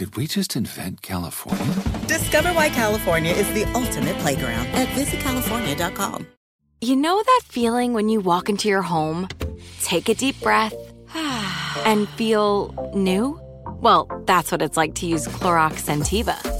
Did we just invent California? Discover why California is the ultimate playground at visitcalifornia.com. You know that feeling when you walk into your home, take a deep breath, and feel new? Well, that's what it's like to use Clorox Sentiva.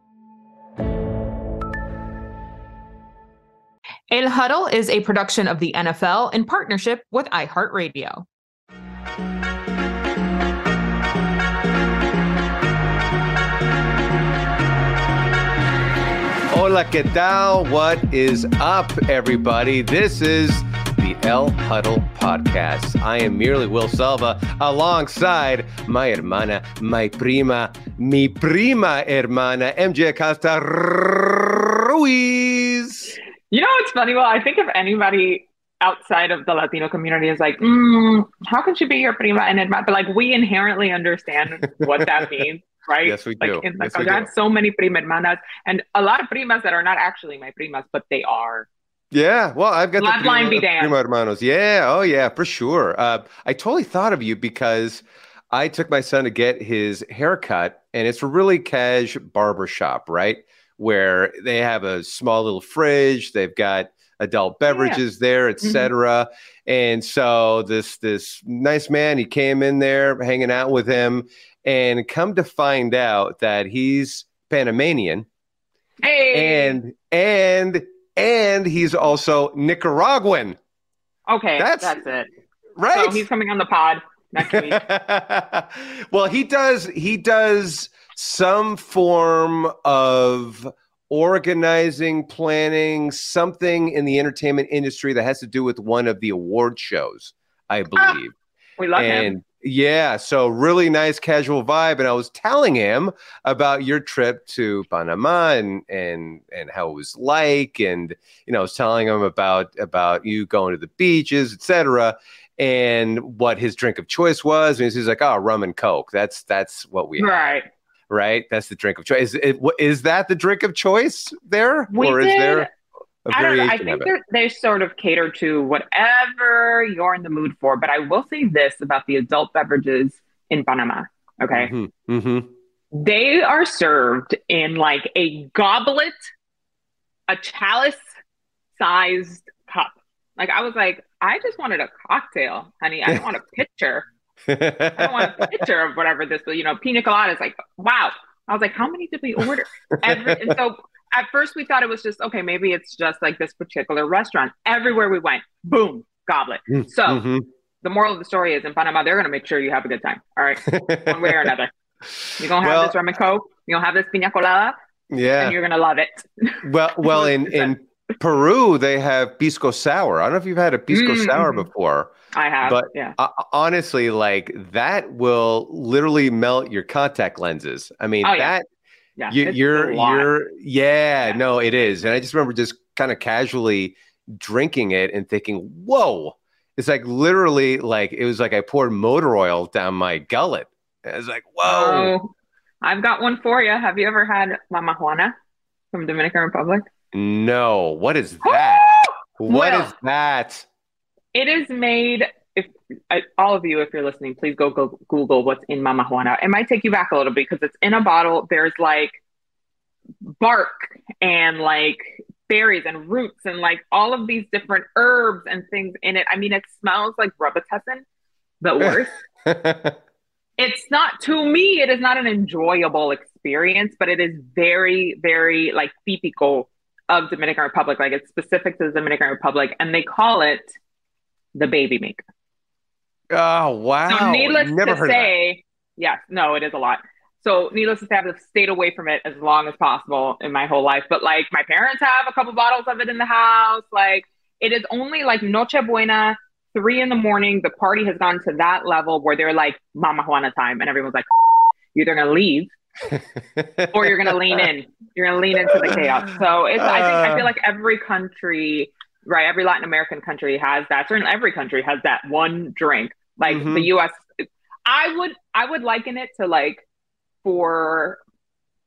El Huddle is a production of the NFL in partnership with iHeartRadio. Hola, ¿qué tal? What is up, everybody? This is the El Huddle Podcast. I am merely Will Selva alongside my hermana, my prima, mi prima hermana, MJ Acosta Ruiz. You know what's funny? Well, I think if anybody outside of the Latino community is like, mm, how can she be your prima and hermana? But like, we inherently understand what that means, right? Yes, we like, do. In the Yes, we I have so many prima hermanas and a lot of primas that are not actually my primas, but they are. Yeah, well, I've got Bloodline the be prima, damned. prima hermanos. Yeah, oh yeah, for sure. Uh, I totally thought of you because I took my son to get his haircut, and it's a really cash barber shop, right? Where they have a small little fridge, they've got adult oh, beverages there, etc. Mm-hmm. And so this this nice man, he came in there, hanging out with him, and come to find out that he's Panamanian Hey, and and and he's also Nicaraguan, okay, that's- that's, it. right? So he's coming on the pod next week. well, he does he does some form of organizing, planning, something in the entertainment industry that has to do with one of the award shows, I Ah, believe. we love and him. yeah, so really nice casual vibe. And I was telling him about your trip to Panama and and and how it was like, and you know, I was telling him about about you going to the beaches, etc. And what his drink of choice was, and he's like, "Oh, rum and coke. That's that's what we have, Right. Right? That's the drink of choice. Is, it, is that the drink of choice there, We or is there a I don't know. I variation think of it? they're, they sort of cater to whatever you're in the mood for. But I will say this about the adult beverages in Panama. Okay. Mm-hmm. Mm-hmm. They are served in like a goblet, a chalice sized cup. Like I was like, I just wanted a cocktail, honey. I don't want a pitcher. I don't want a picture of whatever this, but you know, pina colada is like, wow. I was like, how many did we order? Every, and so at first we thought it was just okay, maybe it's just like this particular restaurant. Everywhere we went, boom, goblet. Mm, So mhm. the moral of the story is in Panama, they're gonna make sure you have a good time. All right. One way or another. You're gonna have Well- this rum and coke, you're gonna have this pina colada, yeah. and you're gonna love it. Well, well, in in Peru they have pisco sour. I don't know if you've had a pisco Mm, sour mhm. before, I have. but yeah. uh, honestly, like that will literally melt your contact lenses. I mean, Oh, that Yeah. You, you're, you're yeah, Yeah. no, it is. And I just remember just kind of casually drinking it and thinking, "Whoa!" It's like literally like it was like I poured motor oil down my gullet. I was like, "Whoa!" Oh, I've got one for you. Have you ever had Mama Juana from Dominican Republic? No, what is that? What is that? It is made. If I, all of you, if you're listening, please go, go Google what's in Mama Juana. It might take you back a little bit because it's in a bottle. There's like bark and like berries and roots and like all of these different herbs and things in it. I mean, it smells like Robitussin, but worse. it's not to me it is not an enjoyable experience but it is very very like typical of dominican republic like it's specific to the dominican republic and they call it the baby maker. Oh wow! so needless Never to say yes no it is a lot. So needless to say i've stayed away from it as long as possible in my whole life. But like my parents have a couple bottles of it in the house. Like it is only like noche buena three in the morning, the party has gone to that level where they're like Mama Juana time, and everyone's like, you're either gonna leave or you're gonna lean in. You're gonna lean into the chaos. So it's I think I feel like every country, right? Every Latin American country has that. Certainly every country has that one drink. Like Mhm. the US I would I would liken it to like for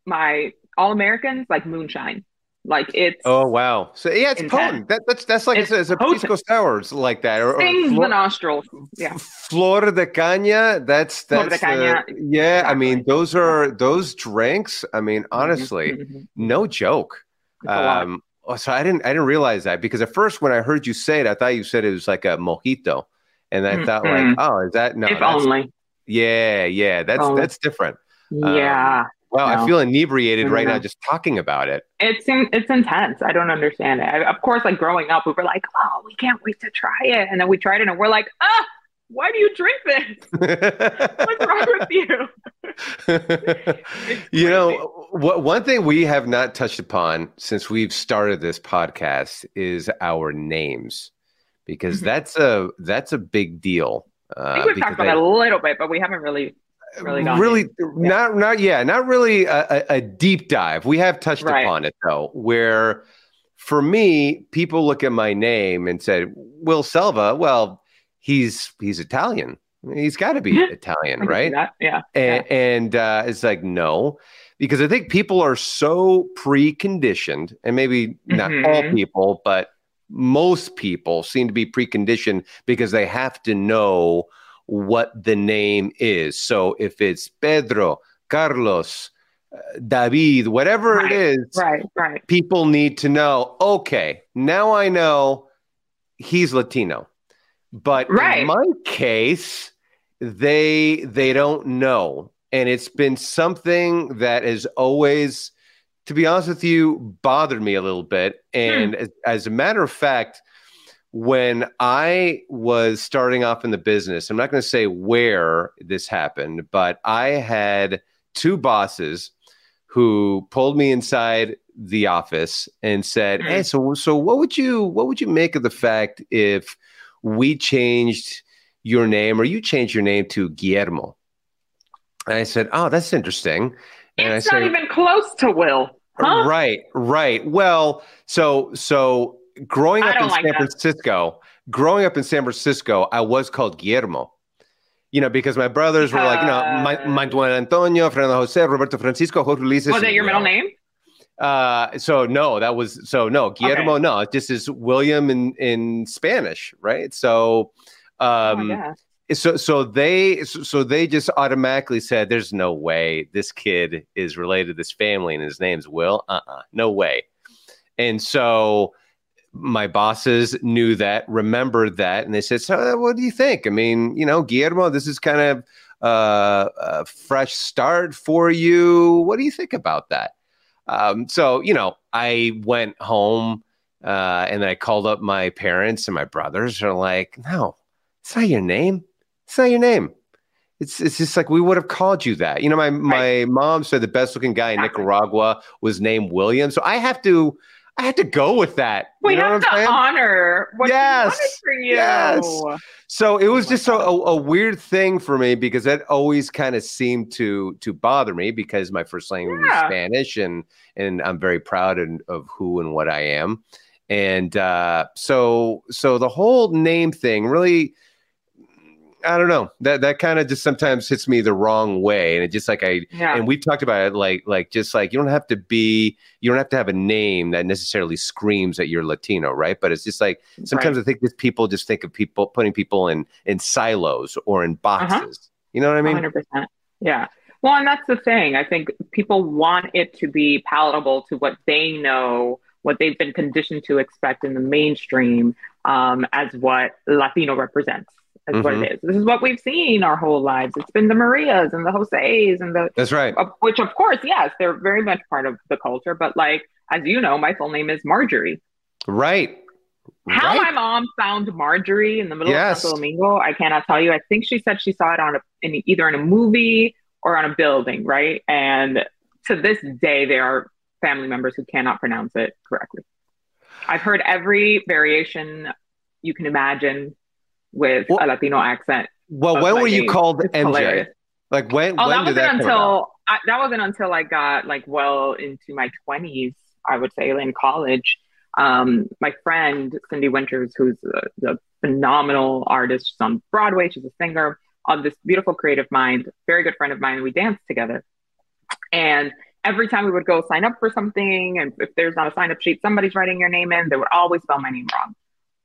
my all Americans, like moonshine. Like it's Oh wow! So yeah, it's Intense. potent. That, that's that's like It's it's, a- it's a pisco sour like that, or, or stings flor, the nostrils. Yeah. flor de caña. That's Flor de that's the- caña, yeah. I mean, those are those drinks. I mean, honestly, Mhm. no joke. It's a lot. Um, oh, so I didn't I didn't realize that because at first when I heard you say it, I thought you said it was like a mojito, and I thought like, oh, is that no? if only. Yeah, yeah. That's Only. that's different. Um, Yeah. Wow, I feel inebriated right now just talking about it. It's in, it's intense. I don't understand it. I, of course, like growing up, we were like, "Oh, we can't wait to try it," and then we tried it, and we're like, "Ah, why do you drink this? What's wrong with you?" you know, one thing we have not touched upon since we've started this podcast is our names, because Mhm. that's a that's a big deal. Uh, I think we've talked about I- it a little bit, but we haven't really, really really not not yeah not really a, a, deep dive we have touched Right. upon it though where for me people look at my name and said will selva well he's he's italian he's got to be italian I can see right. Yeah. and, and uh, it's like no because i think people are so preconditioned and maybe not all Mhm. people but most people seem to be preconditioned because they have to know what the name is so if it's pedro carlos uh, david whatever Right, it is Right. Right. people need to know okay now i know he's latino but Right. in my case they they don't know and it's been something that has always to be honest with you bothered me a little bit and as, as a matter of fact when i was starting off in the business i'm not going to say where this happened but i had two bosses who pulled me inside the office and said Mhm. hey so so what would you what would you make of the fact if we changed your name or you changed your name to Guillermo. And I said, Oh, that's interesting. And It's I not said, even close to Will. Huh? Right, right. Well, so so growing up in like San that. Francisco, growing up in San Francisco, I was called Guillermo. You know, because my brothers were like, you know, Uh. Manuel Antonio, Fernando Jose, Roberto Francisco, Jorge Luis. Was that your middle name? Uh, so no, that was so no Guillermo. No, this is William in in Spanish, right? So, um, oh, yeah. So so they so, they just automatically said, "There's no way this kid is related to this family, and his name's Will. Uh, uh no way." And so my bosses knew that, remembered that, and they said, "So, uh, what do you think? I mean, you know, Guillermo, this is kind of uh, a fresh start for you. What do you think about that?" Um, so, you know, I went home uh, and I called up my parents and my brothers. Are like, "No, it's not your name. It's not your name." It's, it's just like we would have called you that. You know, my my mom said the best looking guy in Nicaragua was named William. So I have to I had to go with that. We you know have to honor what yes. for you. Yes. So it was just a, a, weird thing for me because that always kind of seemed to to bother me because my first language yeah. was Spanish and and I'm very proud of, of who and what I am. And uh, so so the whole name thing really I don't know. That that kind of just sometimes hits me the wrong way, and it just like I yeah. and we've talked about it like like just like you don't have to be you don't have to have a name that necessarily screams that you're Latino, right? But it's just like sometimes right. I think that people just think of people putting people in in silos or in uh-huh. boxes. Uh-huh. You know what I mean? Hundred percent. Yeah. Well, and that's the thing. I think people want it to be palatable to what they know, what they've been conditioned to expect in the mainstream um, as what Latino represents. That's mm-hmm. what it mm-hmm. This is what we've seen our whole lives. It's been the Marias and the Jose's and the. That's right. Uh, which, of course, yes, they're very much part of the culture. But like, as you know, my full name is Marjorie. Right. How right. my mom found Marjorie in the middle yes. of Santo Domingo, I cannot tell you. I think she said she saw it on a in either in a movie or on a building, right? And to this day, there are family members who cannot pronounce it correctly. I've heard every variation you can imagine with well, a Latino accent. Well, when were you called it's MJ? Hilarious. Like when? Oh, when that wasn't that until I, that wasn't until I got like well into my twenties. I would say in college. Um, my friend Cindy Winters, who's a, a phenomenal artist, she's on Broadway. She's a singer of this beautiful creative mind. Very good friend of mine. We danced together, and every time we would go sign up for something, and if there's not a sign up sheet, somebody's writing your name in. They would always spell my name wrong,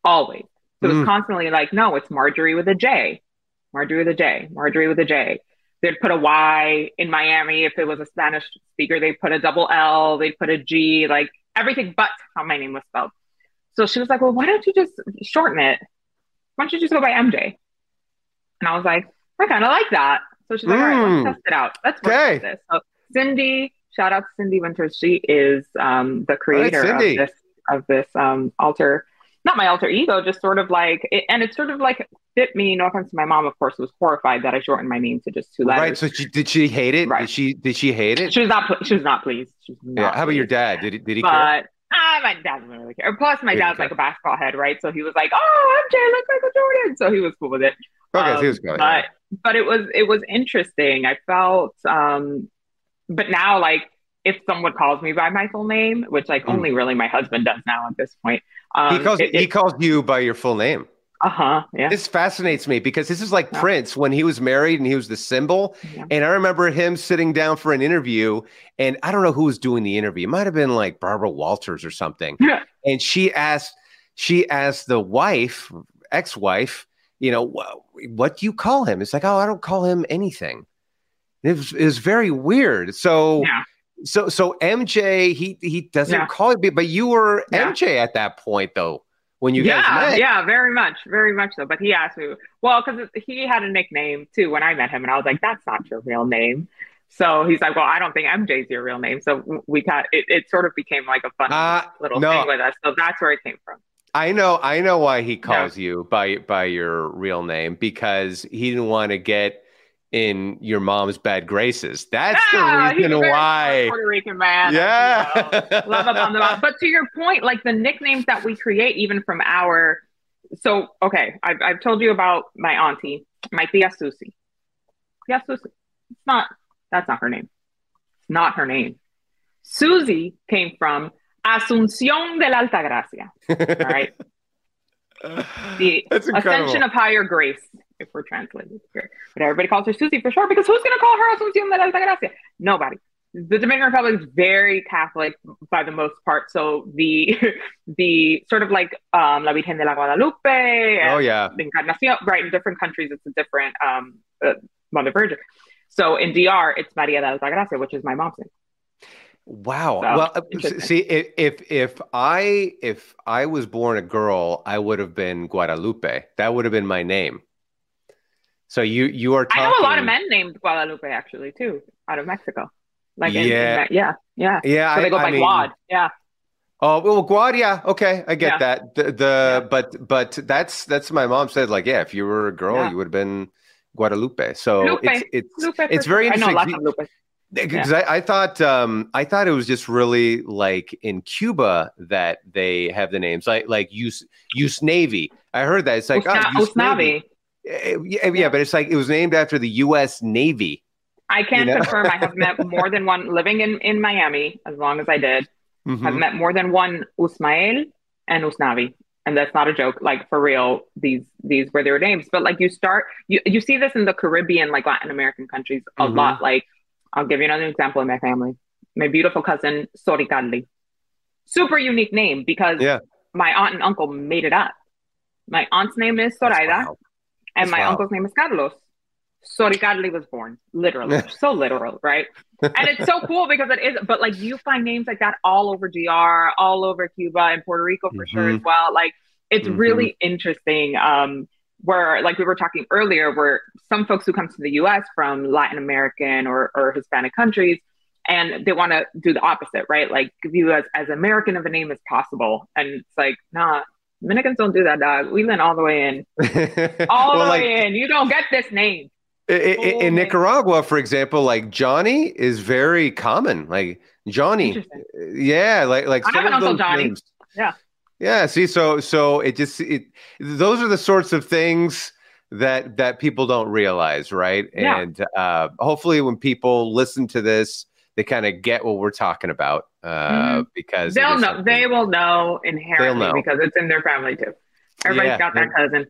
always. So mm. it was constantly like, no, it's Marjorie with a J, Marjorie with a J, Marjorie with a J. They'd put a Y in Miami. If it was a Spanish speaker, they'd put a double L, they'd put a G, like everything but how my name was spelled. So she was like, well, why don't you just shorten it? Why don't you just go by MJ? And I was like, I kind of like that. So she's like, mm. all right, let's mm. test it out. Let's work okay. with this. So Cindy, shout out to Cindy Winters. She is um, the creator right, of this of this um, alter not my alter ego, just sort of like, it, and it sort of like fit me. No offense to my mom, of course, was horrified that I shortened my name to just two letters. Right. So she, did she hate it? Right. Did she did she hate it? She was not. She was not pleased. Was not yeah. How about your dad? Did he did he but, care? Ah, my dad doesn't really care. Plus, my dad's like a basketball head, right? So he was like, "Oh, looks like a Jordan," so he was cool with it. Okay, um, he was good. But, yeah. but it was it was interesting. I felt, um, but now like if someone calls me by my full name, which like mm. only really my husband does now at this point. Um, he calls it, he calls you by your full name. Uh huh. Yeah. This fascinates me because this is like yeah. Prince when he was married and he was the symbol. Yeah. And I remember him sitting down for an interview, and I don't know who was doing the interview. It might have been like Barbara Walters or something. Yeah. And she asked, she asked the wife, ex-wife, you know, what, what do you call him? It's like, oh, I don't call him anything. It was, it was very weird. So. Yeah so so MJ, he he doesn't yeah. call it, but you were yeah. MJ at that point though when you yeah, guys met. Yeah, very much, very much so. But he asked me, well, because he had a nickname too when I met him, and I was like, that's not your real name. So he's like, well, I don't think MJ's your real name. So we got it. It sort of became like a fun uh, little no. thing with us. So that's where it came from. I know, I know why he calls you by by your real name because he didn't want to get in your mom's bad graces. That's yeah, the ah, reason why. Puerto Rican man. Yeah. You know, love But to your point, like the nicknames that we create, even from our. So, okay, I've, I've told you about my auntie, my tia Susie. Tia Susie. It's not, that's not her name. It's not her name. Susie came from Asunción de la Altagracia. All right. the ascension of higher grace if we're translating here. But everybody calls her Susie for short because who's going to call her Asunción de la Altagracia? Nobody. The Dominican Republic is very Catholic by the most part. So the the sort of like um, La Virgen de la Guadalupe. oh yeah. Encarnacion, right? In different countries, it's a different um, uh, Mother Virgin. So in DR, it's Maria de la Altagracia, which is my mom's name. Wow. So, well, uh, see, if, if if I if I was born a girl, I would have been Guadalupe. That would have been my name. So you you are. I know a lot of men named Guadalupe actually too, out of Mexico. Like in, in Yeah. yeah, yeah. Yeah, So they I- go I by mean- Guad. Yeah. Oh well, Guad. Yeah, okay, I get Yeah. that. The, the but but that's that's my mom said. Like, yeah, if you were a girl, Yeah. you would have been Guadalupe. So Lupe. it's it's Lupe it's very sure. I know interesting. lots of Lupe. Because I, I thought um, I thought it was just really like in Cuba that they have the names like like use use Navy. I heard that it's like Usna- oh, use Usnavi. Eh, Yeah, yeah, but it's like it was named after the U.S. Navy. I can You know? confirm I have met more than one living in, in Miami, as long as I did. Mhm. I've met more than one Usmael and Usnavi. And that's not a joke. Like for real, these these were their names. But like you start you, you see this in the Caribbean, like Latin American countries a Mhm. lot. Like I'll give you another example in my family. My beautiful cousin, Soricalli. Super unique name because Yeah. my aunt and uncle made it up. My aunt's name is wild. And my uncle's name is Carlos. Soricalli was born, literally, so literal, right? And it's so cool because it is, but like you find names like that all over DR, all over Cuba and Puerto Rico for sure as well. Like it's Mhm. really interesting. Um, where like we were talking earlier, where some folks who come to the US from Latin American or, or Hispanic countries, and they want to do the opposite, right? Like give you as, as American of a name as possible. And it's like, nah, Dominicans don't do that, dog. We went all the way in. All well, the like way in. You don't get this name. in, Full. Nicaragua, for example, like Johnny is very common. Like Johnny, yeah, like like I have an Uncle Johnny. names. Yeah. Yeah, see, so so it just it those are the sorts of things that that people don't realize, right? Yeah. And uh, hopefully, when people listen to this, they kind of get what we're talking about uh, Mhm. because They'll know. They will know inherently know. because it's in their family too. Everybody's Yeah. got that cousin.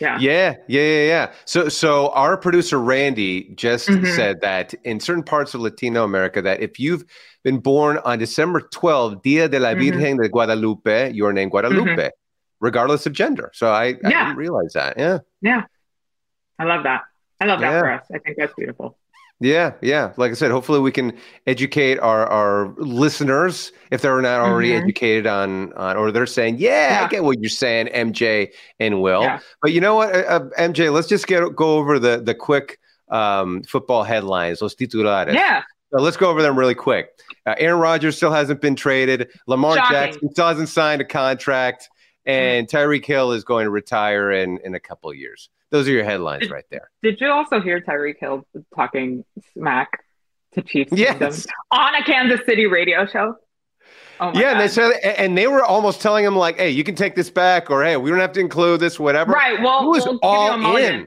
Yeah. Yeah, yeah, yeah, yeah. So, so our producer Randy just Mhm. said that in certain parts of Latino America, that if you've been born on December 12th, Dia de la Mhm. Virgen de Guadalupe, you are named Guadalupe, regardless of gender. So I, I Mm-hmm. Didn't realize that. Yeah. Yeah. I love that. I love that Yeah. for us. I think that's beautiful. Yeah, yeah. Like I said, hopefully we can educate our, our listeners if they're not already Mhm. educated on, on, or they're saying, yeah, I get what you're saying, MJ and Will. Yeah. But you know what, uh, uh, MJ, let's just get go over the the quick um, football headlines, los titulares. Yeah. So let's go over them really quick. Uh, Aaron Rodgers still hasn't been traded. Lamar Shocking. Jackson still hasn't signed a contract, and Tyreek Hill is going to retire in in a couple of years. Those are your headlines right there. Did you also hear Tyreek Hill talking smack to Chiefs Yes. On a Kansas City radio show? Oh my yeah, and they said, and they were almost telling him like, "Hey, you can take this back," or "Hey, we don't have to include this, whatever." Right. Well, he was we'll give you a all in.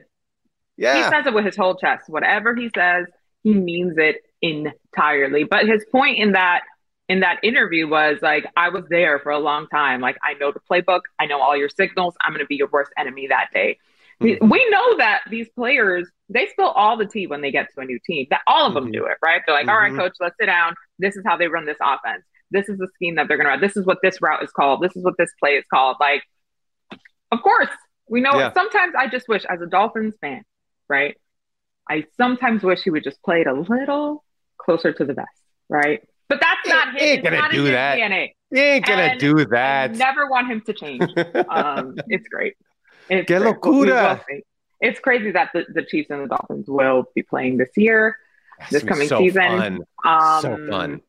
He says it with his whole chest. Whatever he says, he means it entirely. But his point in that in that interview was like, I was there for a long time. Like, I know the playbook. I know all your signals. I'm going to be your worst enemy that day. We- Mhm. Know that these players they spill all the tea when they get to a new team. That all of them Mhm. do it, right? They're like, "All right, Mhm. coach, let's sit down. This is how they run this offense. This is the scheme that they're going to run. This is what this route is called. This is what this play is called." Like, of course, we know. Yeah. Sometimes I just wish, as a Dolphins fan, right? I sometimes wish he would just play it a little closer to the vest, right? But that's not his. ain't gonna do that. DNA. he ain't gonna And do I that. never want him to change. Um, it's great. It's great. We locura. It's crazy that the, the Chiefs and the Dolphins will be playing this year, It's this coming so season. fun. Um, so fun.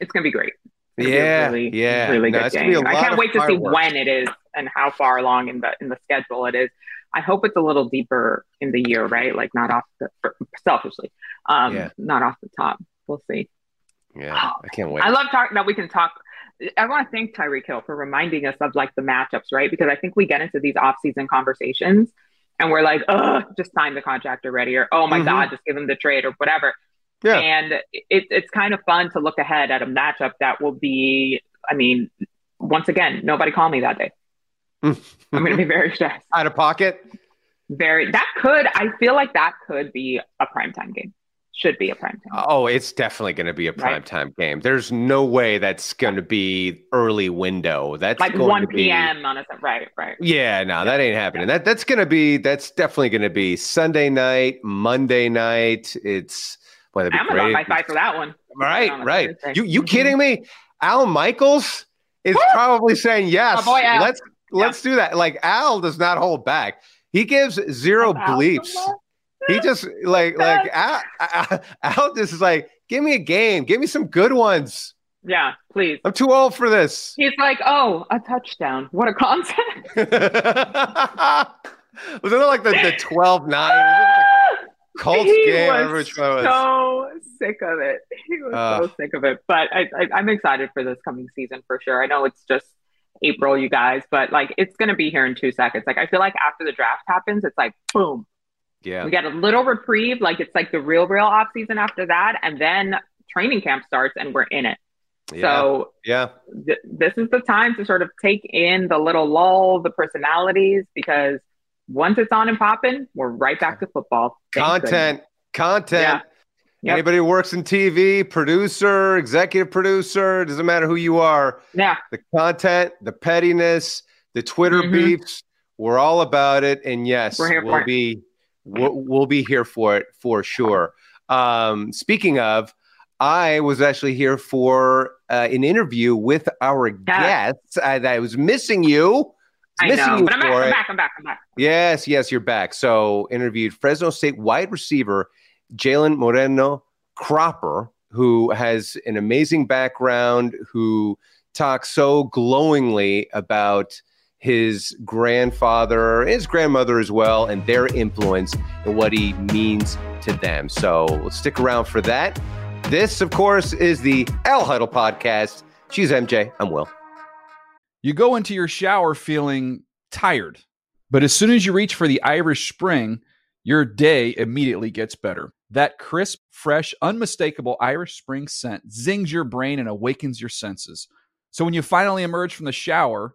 It's gonna be great. It's gonna be a Yeah, really, yeah. really No, good it's gonna be game. I can't wait to see fireworks. when it is and how far along in the in the schedule it is. I hope it's a little deeper in the year, right? Like not off the selfishly, um, Yeah. not off the top. We'll see. Yeah, I can't wait. I love talking that we can talk. I want to thank Tyreek Hill for reminding us of like the matchups, right? Because I think we get into these off-season conversations and we're like, oh, just sign the contract already," or "Oh my Mhm. God, just give him the trade," or whatever. Yeah. And it, it's kind of fun to look ahead at a matchup that will be. I mean, once again, nobody call me that day. I'm going to be very stressed. Out of pocket. Very. That could. I feel like that could be a primetime game. Should be a primetime. game. Oh, it's definitely going to be a Right. primetime game. There's no way that's going to be early window. That's like going 1 to be- p.m. on a right, right. Yeah, no, that ain't happening. That that's going to be that's definitely going to be Sunday night, Monday night. It's boy, that'd be Amazon great. fight for that one. Right, right. You you Mhm. kidding me? Al Michaels is probably saying yes. My boy Let's let's do that. Like Al does not hold back. He gives zero bleeps. He just like like Al, Al, just is like, give me a game, give me some good ones. Yeah, please. I'm too old for this. He's like, oh, a touchdown. What a concept. was it like the, the 12 9? Colts he game, was which one was. so sick of it. He was Uh. so sick of it. But I, I, I'm excited for this coming season for sure. I know it's just April, you guys, but like it's going to be here in two seconds. Like I feel like after the draft happens, it's like boom, Yeah. we get a little reprieve. Like it's like the real, real off season after that, and then training camp starts, and we're in it. yeah. So yeah. th- this is the time to sort of take in the little lull, the personalities, because once it's on and popping, we're right back to football. Thank Content. Content. Yeah. Yep. Anybody who works in TV, producer, executive producer, doesn't matter who you are. Yeah. The content, the pettiness, the Twitter Mhm. beefs, we're all about it. And yes, We're here we'll be we'll, we'll be here for it for sure. Um, speaking of, I was actually here for uh, an interview with our guests. I, I was missing you. I missing know, you but I'm back, I'm back, I'm back, I'm back. Yes, yes, you're back. So interviewed Fresno State wide receiver Jalen Moreno Cropper, who has an amazing background, who talks so glowingly about his grandfather, his grandmother as well, and their influence and what he means to them. So stick around for that. This, of course, is the El Huddle podcast. She's MJ. I'm Will. You go into your shower feeling tired, but as soon as you reach for the Irish Spring, your day immediately gets better. That crisp, fresh, unmistakable Irish Spring scent zings your brain and awakens your senses. So when you finally emerge from the shower,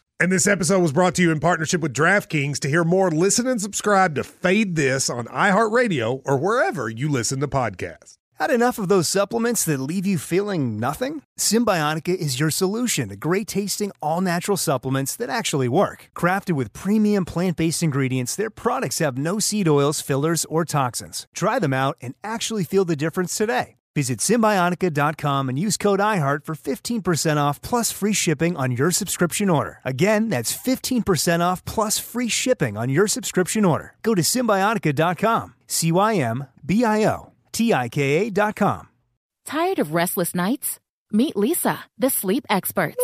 And this episode was brought to you in partnership with DraftKings. To hear more, listen and subscribe to Fade This on iHeartRadio or wherever you listen to podcasts. Had enough of those supplements that leave you feeling nothing? Cymbiotika is your solution to great tasting, all natural supplements that actually work. Crafted with premium plant based ingredients, their products have no seed oils, fillers, or toxins. Try them out and actually feel the difference today. Visit Cymbiotika.com and use code IHEART for 15% off plus free shipping on your subscription order. Again, that's 15% off plus free shipping on your subscription order. Go to Cymbiotika.com, C Y M B I O T I K A.com. Tired of restless nights? Meet Leesa, the sleep experts.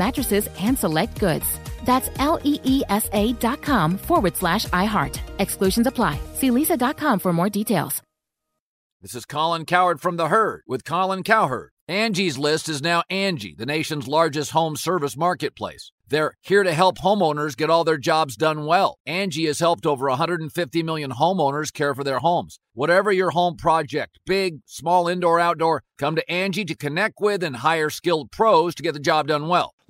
mattresses and select goods. That's L E E S A dot com forward slash iHeart. Exclusions apply. See leesa.com for more details. This is Colin Cowherd from The Herd with Colin Cowherd. Angie's List is now Angie, the nation's largest home service marketplace. They're here to help homeowners get all their jobs done well. Angie has helped over 150 million homeowners care for their homes. Whatever your home project, big, small, indoor, outdoor, come to Angie to connect with and hire skilled pros to get the job done well.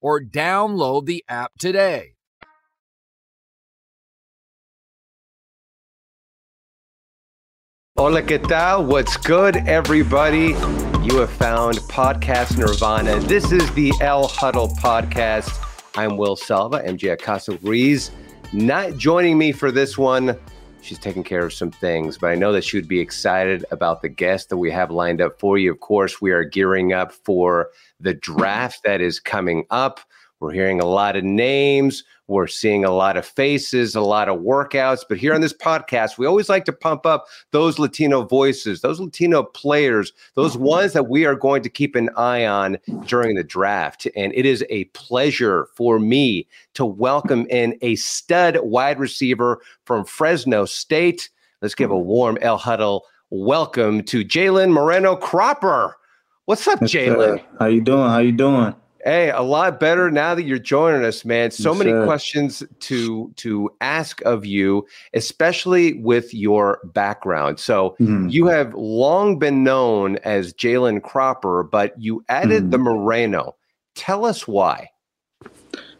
or download the app today. Hola, ¿qué tal? What's good, everybody? You have found Podcast Nirvana. This is the El Huddle Podcast. I'm Will Selva, MJ Acosta Ruiz. Not joining me for this one. She's taking care of some things, but I know that she would be excited about the guest that we have lined up for you. Of course, we are gearing up for the draft that is coming up. We're hearing a lot of names. We're seeing a lot of faces, a lot of workouts. But here on this podcast, we always like to pump up those Latino voices, those Latino players, those mm-hmm. ones that we are going to keep an eye on during the draft. And it is a pleasure for me to welcome in a stud wide receiver from Fresno State. Let's give a warm El Huddle welcome to Jalen Moreno Cropper. What's up, Jalen? How you doing? How you doing? Hey, a lot better now that you're joining us, man. So Yes, many sir. questions to to ask of you, especially with your background. So Mhm. you have long been known as Jalen Cropper, but you added Mm-hmm. the Moreno. Tell us why.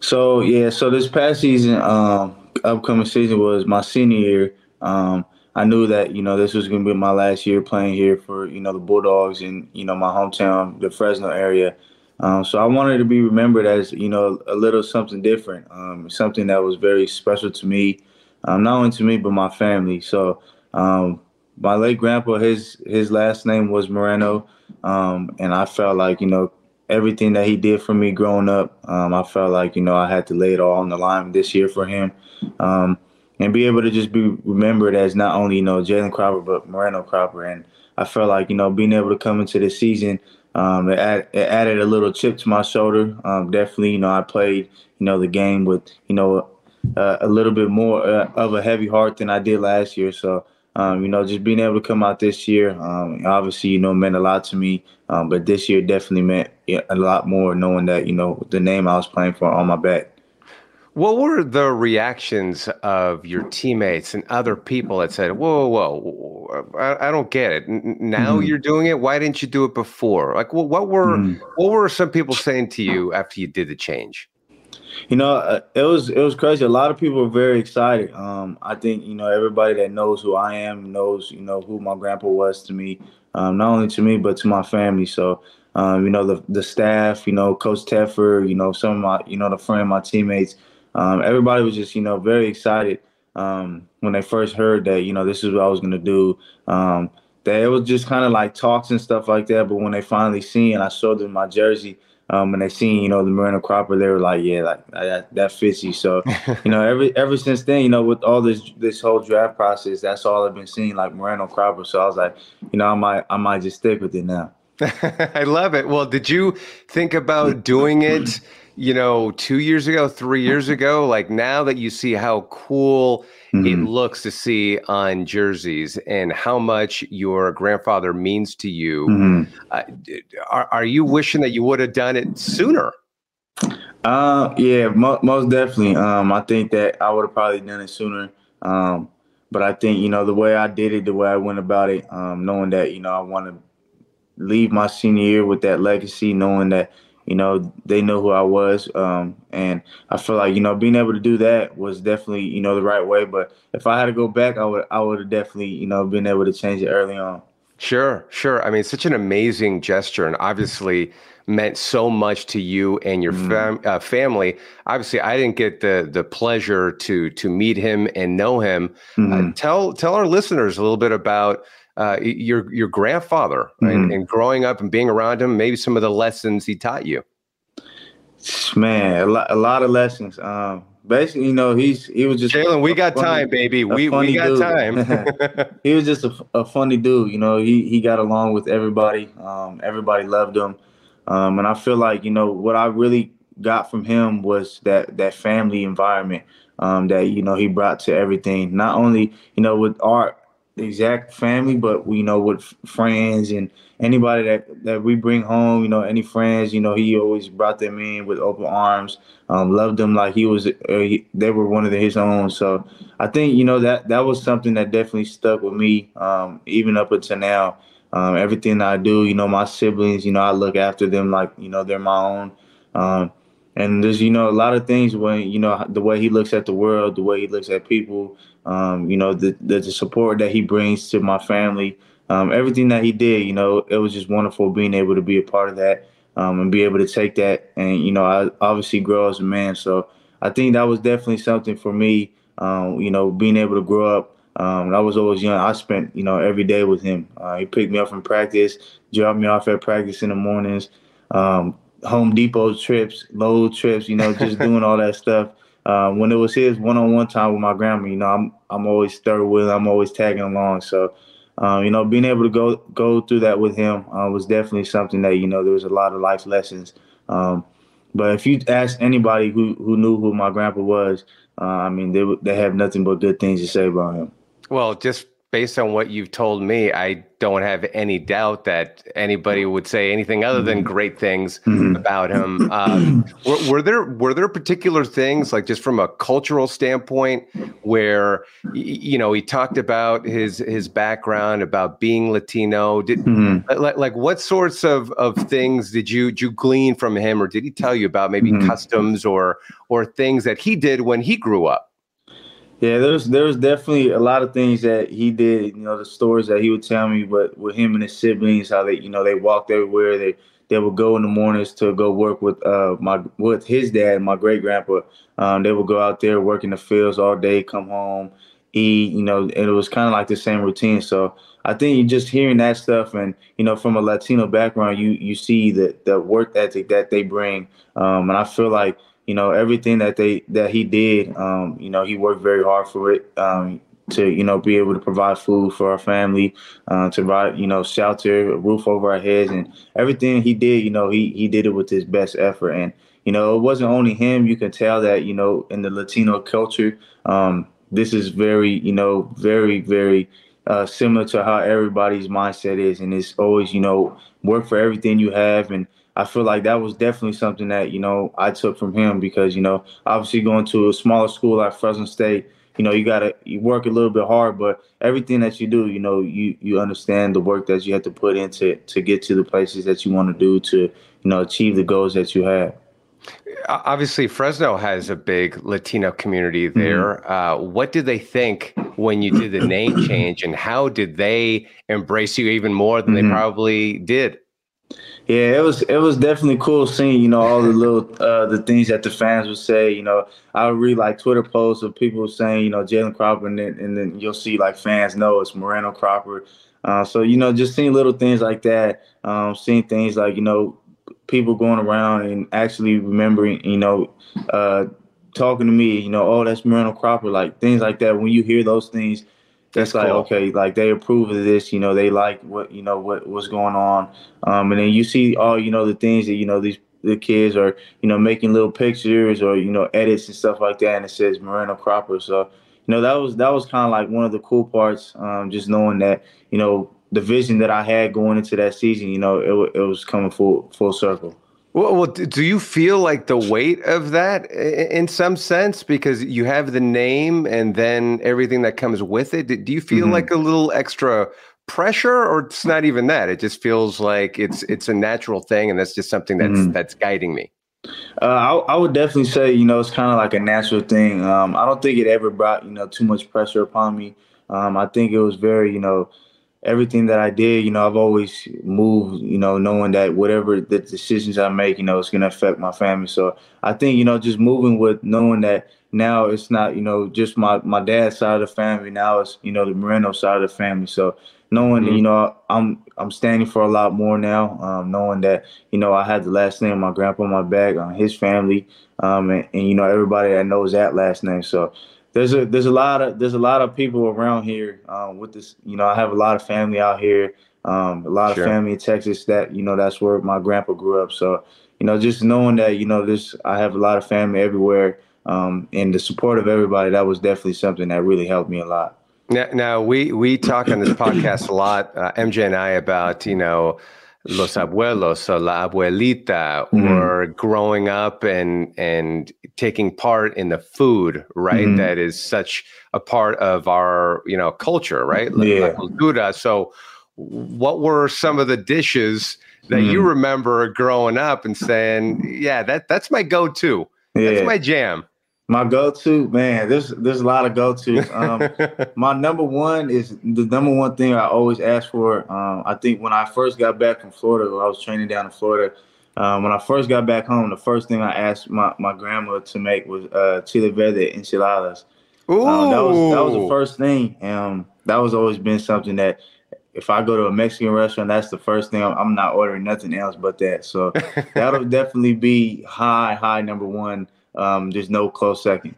So yeah, so this past season, um, upcoming season was my senior year. Um, I knew that you know this was going to be my last year playing here for you know the Bulldogs in you know my hometown, the Fresno area. Um, so I wanted to be remembered as you know a little something different, um, something that was very special to me, um, not only to me but my family. So um, my late grandpa, his his last name was Moreno, um, and I felt like you know everything that he did for me growing up, um, I felt like you know I had to lay it all on the line this year for him, and be able to just be remembered as not only you know Jalen Cropper but Moreno Cropper, and I felt like you know being able to come into this season, um, it, add, it added a little chip to my shoulder. Um, definitely, you know I played you know the game with you know uh, a little bit more uh, of a heavy heart than I did last year, so. Um, you know, just being able to come out this year, um, obviously, you know, meant a lot to me. Um, but this year definitely meant a lot more, knowing that you know the name I was playing for on my back. What were the reactions of your teammates and other people that said, "Whoa, whoa, whoa I, I don't get it. Now Mhm. you're doing it. Why didn't you do it before?" Like, what, what were Mhm. what were some people saying to you after you did the change? You know, uh, it was it was crazy. A lot of people were very excited. Um, I think you know everybody that knows who I am knows you know who my grandpa was to me, um, not only to me but to my family. So um, you know the the staff, you know Coach Tedford, you know some of my you know the friend, my teammates, um, everybody was just you know very excited um, when they first heard that you know this is what I was gonna do. Um, that it was just kind of like talks and stuff like that. But when they finally seen, I showed them my jersey. Um, and they seen, you know, the Moreno Cropper, they were like, yeah, like that, that fits you. So, you know, every ever since then, you know, with all this this whole draft process, that's all I've been seeing, like Moreno Cropper. So I was like, you know, I might I might just stick with it now. I love it. Well, did you think about doing it, you know, two years ago, three years ago? Like now that you see how cool Mm-hmm. it looks to see on jerseys and how much your grandfather means to you, Mhm. uh, are, are you wishing that you would have done it sooner? Uh, yeah, mo- most definitely. Um, I think that I would have probably done it sooner. Um, but I think you know the way I did it, the way I went about it, um, knowing that you know I want to leave my senior year with that legacy, knowing that you know they know who I was, um, and I feel like you know being able to do that was definitely you know the right way. But if I had to go back, I would I would have definitely you know been able to change it early on. Sure, sure. I mean, such an amazing gesture, and obviously meant so much to you and your fam- uh, family. Obviously, I didn't get the the pleasure to to meet him and know him. Uh, tell tell our listeners a little bit about uh, your your grandfather and, Mhm. and growing up and being around him. Maybe some of the lessons he taught you. Man, a lot, a lot of lessons. Um, basically, you know, he's he was just Jalen, we got funny- time, baby. We we got dude. time. he was just a, a funny dude. You know, he he got along with everybody. Um, everybody loved him, um, and I feel like you know what I really got from him was that that family environment um, that you know he brought to everything. Not only you know with our exact family, but you know with friends and anybody that that we bring home. You know, any friends. You know, he always brought them in with open arms. Um, loved them like he was. Uh, he, they were one of his own. So I think you know that that was something that definitely stuck with me, um, even up until now. Um, everything I do, you know, my siblings, you know, I look after them like you know they're my own. Um, and there's you know a lot of things when you know the way he looks at the world, the way he looks at people, um, you know, the, the support that he brings to my family, um, everything that he did, you know, it was just wonderful being able to be a part of that um, and be able to take that and you know I obviously grow as a man. So I think that was definitely something for me. Um, you know, being able to grow up. Um, I was always young. I spent you know every day with him. Uh, he picked me up from practice, dropped me off at practice in the mornings. Um, Home Depot trips, load trips, you know, just doing all that stuff. Uh, when it was his one-on-one time with my grandma, you know, I'm I'm always third wheel. I'm always tagging along. So, um, you know, being able to go go through that with him uh, was definitely something that you know there was a lot of life lessons. Um, but if you ask anybody who who knew who my grandpa was, uh, I mean, they they have nothing but good things to say about him. Well, just based on what you've told me, I don't have any doubt that anybody would say anything other than mm-hmm. great things mm-hmm. about him. Um, were, were there were there particular things, like just from a cultural standpoint, where you know he talked about his his background, about being Latino? Did mm-hmm. like, like what sorts of of things did you did you glean from him, or did he tell you about maybe customs or or things that he did when he grew up? Yeah, there's there's definitely a lot of things that he did. You know, the stories that he would tell me, but with him and his siblings, how they you know they walked everywhere. They they would go in the mornings to go work with uh my with his dad, my great grandpa. Um, they would go out there work in the fields all day, come home, eat. You know, and it was kind of like the same routine. So I think just hearing that stuff, and you know, from a Latino background, you you see the the work ethic that they bring, um, and I feel like you know everything that they that he did um you know he worked very hard for it um to you know be able to provide food for our family uh, to provide you know shelter a roof over our heads and everything he did you know he he did it with his best effort. And you know it wasn't only him. You can tell that you know in the latino culture um this is very you know very very uh, similar to how everybody's mindset is. And it's always you know work for everything you have. And I feel like that was definitely something that, you know, I took from him because, you know, obviously going to a smaller school like Fresno State, you know, you gotta you work a little bit hard, but everything that you do, you know, you you understand the work that you have to put into to get to the places that you want to do to, you know, achieve the goals that you have. Obviously, Fresno has a big Latino community there. Uh, what did they think when you did the name change, and how did they embrace you even more than they probably did? Yeah, it was it was definitely cool seeing you know all the little uh, the things that the fans would say. You know, I would read like Twitter posts of people saying you know Jalen Cropper, and then, and then you'll see like fans know it's Moreno Cropper. Uh, so you know, just seeing little things like that, um, seeing things like you know people going around and actually remembering, you know, uh, talking to me, you know, oh that's Moreno Cropper, like things like that. When you hear those things, That's like cool. okay, like they approve of this, you know, they like what you know what what's going on, um, and then you see all you know the things that you know these the kids are you know making little pictures or you know edits and stuff like that, and it says Moreno Cropper. So you know that was that was kind of like one of the cool parts, um, just knowing that you know the vision that I had going into that season, you know, it, it was coming full full circle. Well, well, do you feel like the weight of that in some sense because you have the name and then everything that comes with it? Do you feel mm-hmm. like a little extra pressure, or it's not even that? It just feels like it's it's a natural thing, and that's just something that's mm-hmm. that's guiding me. Uh, I, I, would definitely say, you know, it's kind of like a natural thing. Um, I don't think it ever brought, you know, too much pressure upon me. Um, I think it was very, you know, everything that I did, you know, I've always moved, you know, knowing that whatever the decisions I make, you know, it's going to affect my family. So I think, you know, just moving with knowing that now it's not, you know, just my, my dad's side of the family. Now it's, you know, the Moreno side of the family. So knowing, mm-hmm. you know, I'm, I'm standing for a lot more now, um, knowing that, you know, I had the last name, my grandpa on my back, on his family, um, and, and, you know, everybody that knows that last name. So there's a there's a lot of there's a lot of people around here um, with this. You know, I have a lot of family out here. Um, a lot sure. of family in Texas that you know that's where my grandpa grew up. So you know, just knowing that you know this, I have a lot of family everywhere, um, and the support of everybody. That was definitely something that really helped me a lot. Now, now we we talk on this podcast a lot, uh, MJ and I, about you know los abuelos or la abuelita mm-hmm. or growing up and and taking part in the food right mm-hmm. that is such a part of our you know culture right yeah. cultura so what were some of the dishes that mm-hmm. you remember growing up and saying yeah that that's my go-to yeah. that's my jam my go-to, man, there's there's a lot of go-tos. Um, my number one is the number one thing I always ask for. Um, I think when I first got back from Florida, I was training down in Florida. Um, when I first got back home, the first thing I asked my, my grandma to make was uh, chile verde enchiladas. Ooh. Um, that was that was the first thing. Um, that was always been something that if I go to a Mexican restaurant, that's the first thing. I'm, I'm not ordering nothing else but that. So that'll definitely be high, high number one um, there's no close second.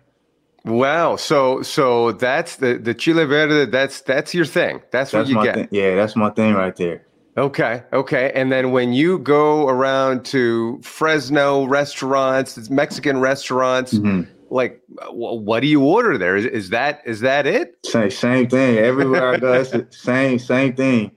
Wow. So so that's the the chile verde. That's that's your thing. That's, that's what you get. Yeah, that's my thing right there. Okay. Okay. And then when you go around to Fresno restaurants, Mexican restaurants, mm-hmm. like what do you order there? Is, is that is that it? Same same thing. Everywhere I go, it's the same same thing.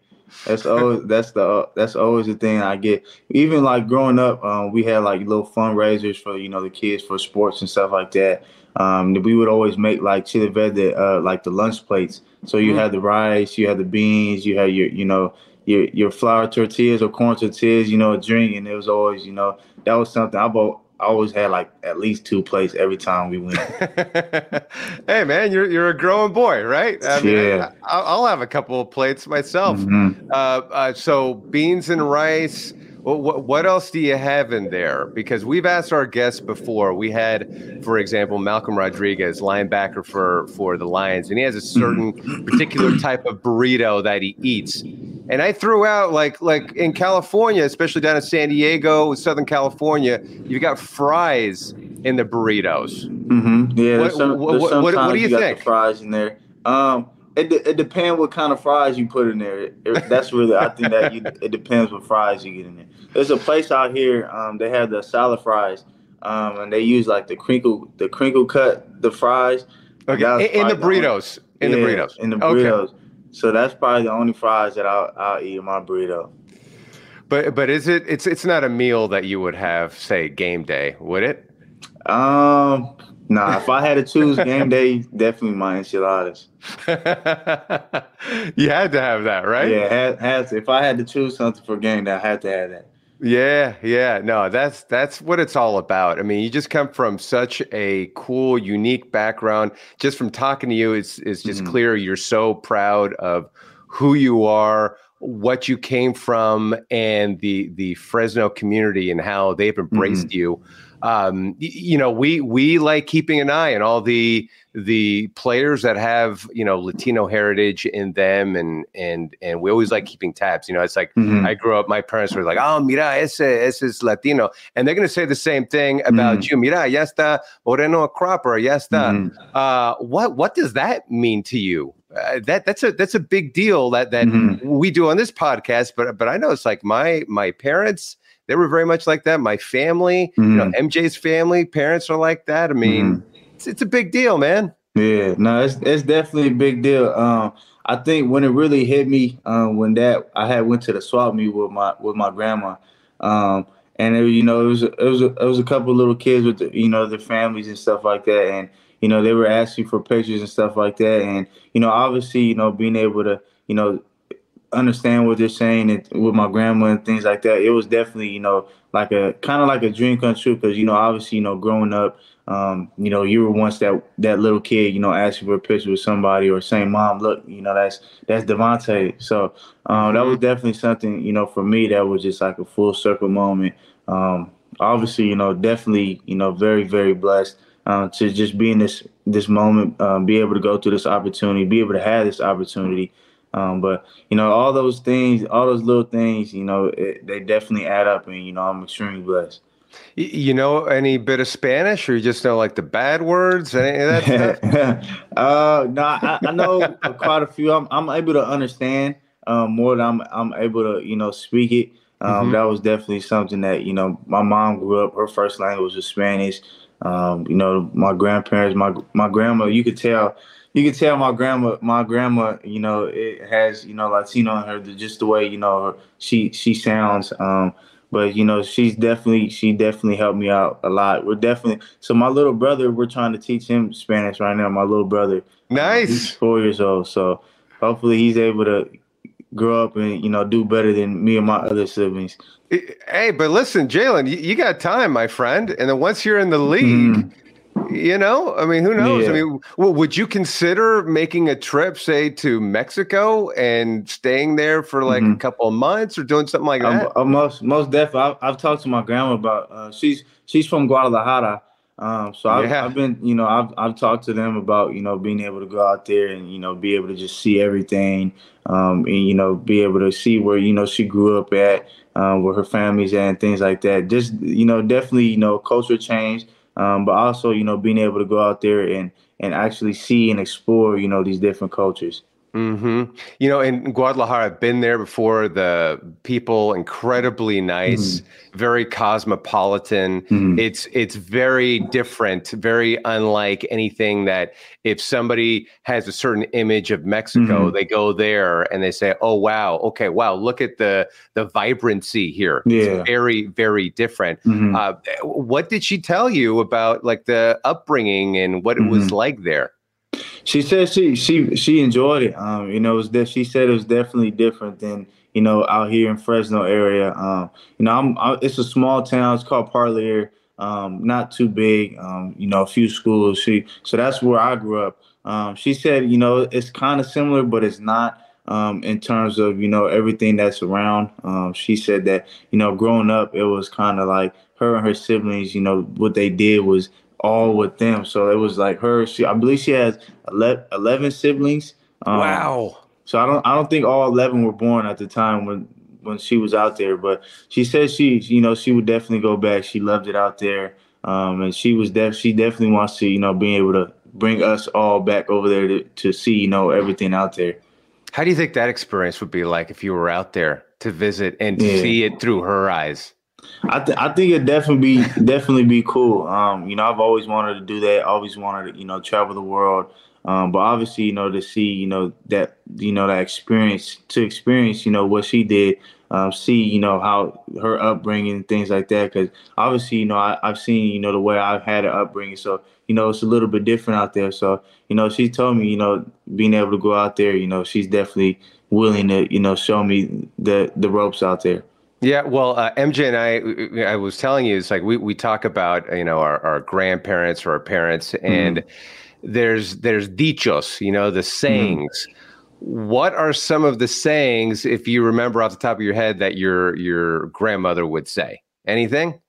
That's always that's the that's always the thing I get. Even like growing up, um, we had like little fundraisers for you know the kids for sports and stuff like that. Um, we would always make like chile verde, uh, like the lunch plates. So you mm-hmm. had the rice, you had the beans, you had your you know your your flour tortillas or corn tortillas, you know, a drink, and it was always you know that was something I bought I always had like at least two plates every time we went. hey man, you're you're a growing boy, right? I mean, yeah. I, will have a couple of plates myself. Mm-hmm. Uh, uh, so beans and rice. What, what else do you have in there? Because we've asked our guests before. We had, for example, Malcolm Rodriguez, linebacker for for the Lions, and he has a certain mm-hmm. particular type of burrito that he eats. And I threw out like like in California, especially down in San Diego, Southern California, you've got fries in the burritos. Mm-hmm. Yeah, what, some, what, what, what, do you, you think? fries in there. Um, it, it depends what kind of fries you put in there. It, it, that's really I think that you, it depends what fries you get in there. There's a place out here. Um, they have the salad fries, um, and they use like the crinkle the crinkle cut the fries. Okay, in, the burritos. In the burritos. In the burritos. Okay. So that's probably the only fries that I'll, I'll eat in my burrito. But but is it it's it's not a meal that you would have say game day, would it? Um nah, if I had to choose game day, definitely my enchiladas. you had to have that, right? Yeah, had, had to. If I had to choose something for game day, I had to have that. Yeah, yeah. No, that's that's what it's all about. I mean, you just come from such a cool, unique background. Just from talking to you, it's it's just mm-hmm. clear you're so proud of who you are, what you came from, and the the Fresno community and how they've embraced mm-hmm. you um, you know, we we like keeping an eye on all the the players that have you know Latino heritage in them, and and and we always like keeping tabs. You know, it's like mm-hmm. I grew up. My parents were like, "Oh, mira, ese ese es Latino," and they're going to say the same thing about mm-hmm. you. Mira, ya está Moreno Cropper, ya está. Mm-hmm. Uh, what what does that mean to you? Uh, that that's a that's a big deal that that mm-hmm. we do on this podcast. But but I know it's like my my parents they were very much like that. My family, mm-hmm. you know, MJ's family, parents are like that. I mean, mm-hmm. it's, it's a big deal, man. Yeah, no, it's it's definitely a big deal. Um, I think when it really hit me, um, when that I had went to the swap meet with my with my grandma, um, and it, you know it was it was a, it was a couple little kids with the, you know their families and stuff like that, and you know they were asking for pictures and stuff like that, and you know obviously you know being able to you know understand what they're saying and with my grandma and things like that, it was definitely you know like a kind of like a dream come true because you know obviously you know growing up um, you know, you were once that that little kid, you know, asking for a picture with somebody or saying, "Mom, look, you know, that's that's Davante." So um, that was mm-hmm. definitely something, you know, for me that was just like a full circle moment. Um, obviously, you know, definitely, you know, very very blessed uh, to just be in this this moment, um, be able to go through this opportunity, be able to have this opportunity. Um, but you know, all those things, all those little things, you know, it, they definitely add up, and you know, I'm extremely blessed. You know any bit of Spanish, or you just know like the bad words? Any of that stuff? uh, no, I, I, know quite a few. I'm, I'm able to understand um, more than I'm I'm able to you know speak it. Um, mm-hmm. That was definitely something that you know my mom grew up. Her first language was Spanish. Um, you know, my grandparents, my my grandma. You could tell, you could tell my grandma, my grandma. You know, it has you know Latino in her. Just the way you know her, she she sounds. Um, but you know she's definitely she definitely helped me out a lot we're definitely so my little brother we're trying to teach him spanish right now my little brother nice he's four years old so hopefully he's able to grow up and you know do better than me and my other siblings hey but listen jalen you, you, got time my friend and then once you're in the league mm-hmm you know, I mean, who knows? Yeah. I mean, well, would you consider making a trip, say, to Mexico and staying there for like mm-hmm. a couple of months or doing something like that? I'm, I'm most most definitely. I've, I've, talked to my grandma about. Uh, she's she's from Guadalajara, um, so I've, yeah. I've, been, you know, I've I've talked to them about you know being able to go out there and you know be able to just see everything, um, and you know be able to see where you know she grew up at, um, where her family's at, and things like that. Just you know, definitely you know, culture change um, but also you know being able to go out there and and actually see and explore you know these different cultures. Mm-hmm. You know, in Guadalajara, I've been there before. The people incredibly nice, mm-hmm. very cosmopolitan. Mm-hmm. It's it's very different, very unlike anything that if somebody has a certain image of Mexico, mm-hmm. they go there and they say, "Oh wow, okay, wow, look at the the vibrancy here. Yeah. It's very very different." Mm-hmm. Uh, what did she tell you about like the upbringing and what it was mm-hmm. like there? She said she she she enjoyed it. Um, you know, it was de- she said it was definitely different than you know out here in Fresno area. Um, you know, I'm I, it's a small town. It's called Parlier. Um, not too big. Um, you know, a few schools. She so that's where I grew up. Um, she said, you know, it's kind of similar, but it's not. Um, in terms of you know everything that's around. Um, she said that you know growing up it was kind of like her and her siblings. You know what they did was all with them. So it was like her. She, I believe she has 11 siblings. Um, wow. So I don't, I don't think all 11 were born at the time when, when she was out there. But she said she, you know, she would definitely go back. She loved it out there, um, and she was def, she definitely wants to, you know, being able to bring us all back over there to, to see, you know, everything out there. How do you think that experience would be like if you were out there to visit and yeah. see it through her eyes? I th- I think it definitely be definitely be cool. Um, you know, I've always wanted to do that. Always wanted to, you know, travel the world. Um, but obviously, you know, to see, you know, that, you know, that experience to experience, you know, what she did, um, see, you know, how her upbringing, things like that. Because obviously, you know, I, have seen, you know, the way I've had an upbringing. So, you know, it's a little bit different out there. So, you know, she told me, you know, being able to go out there, you know, she's definitely willing to, you know, show me the the ropes out there. Yeah, well, uh, MJ and I, I was telling you, it's like we, we talk about, you know, our, our grandparents or our parents, and mm-hmm. there's there's dichos, you know, the mm-hmm. sayings. Mm-hmm. What are some of the sayings, if you remember off the top of your head, that your your grandmother would say? Anything?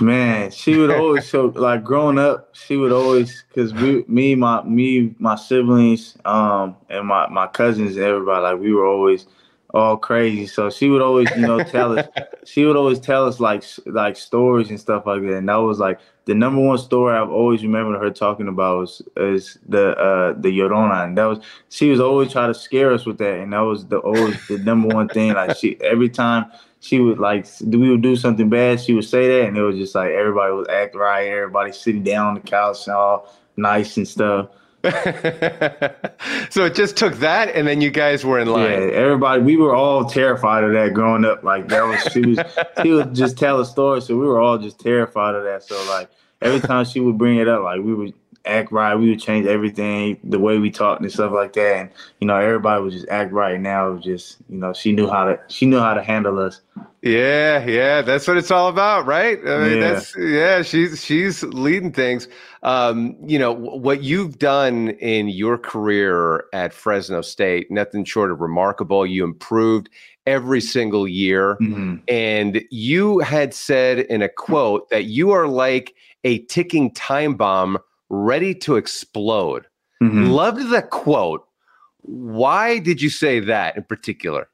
Man, she would always show like growing up. She would always because we, me, my me, my siblings, um, and my my cousins, everybody like we were always all crazy. So she would always, you know, tell us. She would always tell us like like stories and stuff like that. And that was like the number one story I've always remembered her talking about was is the uh the Llorona. And that was she was always trying to scare us with that. And that was the always the number one thing. Like she every time she would like we would do something bad, she would say that, and it was just like everybody would act right, everybody sitting down on the couch and all nice and stuff. so it just took that, and then you guys were in line. Yeah, everybody. We were all terrified of that growing up. Like that was she was she would just tell a story, so we were all just terrified of that. So like every time she would bring it up, like we would act right. We would change everything, the way we talked and stuff like that. And you know, everybody would just act right. Now, it was just you know, she knew how to she knew how to handle us. Yeah, yeah, that's what it's all about, right? I mean, Yeah. that's yeah. She's she's leading things. Um, you know what you've done in your career at Fresno State, nothing short of remarkable. You improved every single year, Mm-hmm. and you had said in a quote that you are like a ticking time bomb ready to explode. Mhm. Loved the quote. Why did you say that in particular?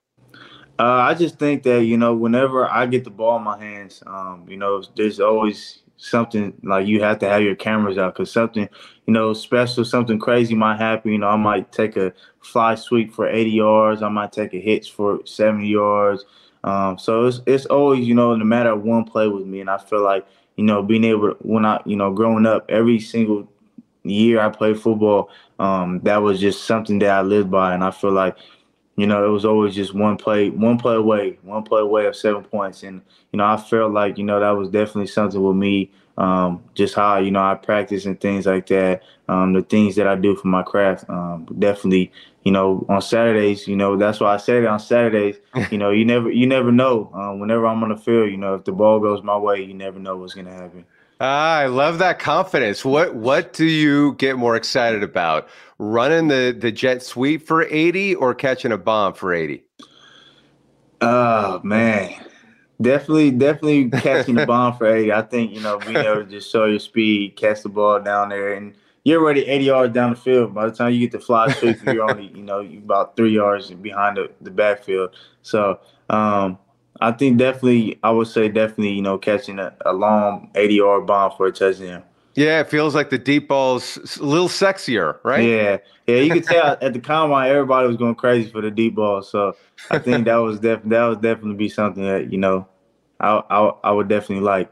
Uh, I just think that you know, whenever I get the ball in my hands, um, you know, there's always something like you have to have your cameras out because something, you know, special, something crazy might happen. You know, I might take a fly sweep for 80 yards. I might take a hitch for 70 yards. Um, so it's it's always you know, no matter one play with me, and I feel like you know, being able to, when I you know, growing up, every single year I played football, um, that was just something that I lived by, and I feel like you know, it was always just one play, one play away, one play away of seven points. And, you know, I felt like, you know, that was definitely something with me. Um, just how, you know, I practice and things like that. Um, the things that I do for my craft. Um, definitely, you know, on Saturdays, you know, that's why I said it on Saturdays, you know, you never you never know. Um, whenever I'm on the field, you know, if the ball goes my way, you never know what's gonna happen. Ah, I love that confidence. What what do you get more excited about? Running the the jet sweep for 80 or catching a bomb for 80? Oh man, definitely, definitely catching the bomb for eighty. I think you know being able to just show your speed, catch the ball down there, and you're already eighty yards down the field. By the time you get the fly sweep, you're only you know you're about three yards behind the, the backfield. So um, I think definitely, I would say definitely, you know, catching a, a long eighty yard bomb for a touchdown. Yeah, it feels like the deep ball's a little sexier, right? Yeah, yeah. You could tell at the combine, everybody was going crazy for the deep ball. So I think that was def- that was definitely be something that you know, I I, I would definitely like.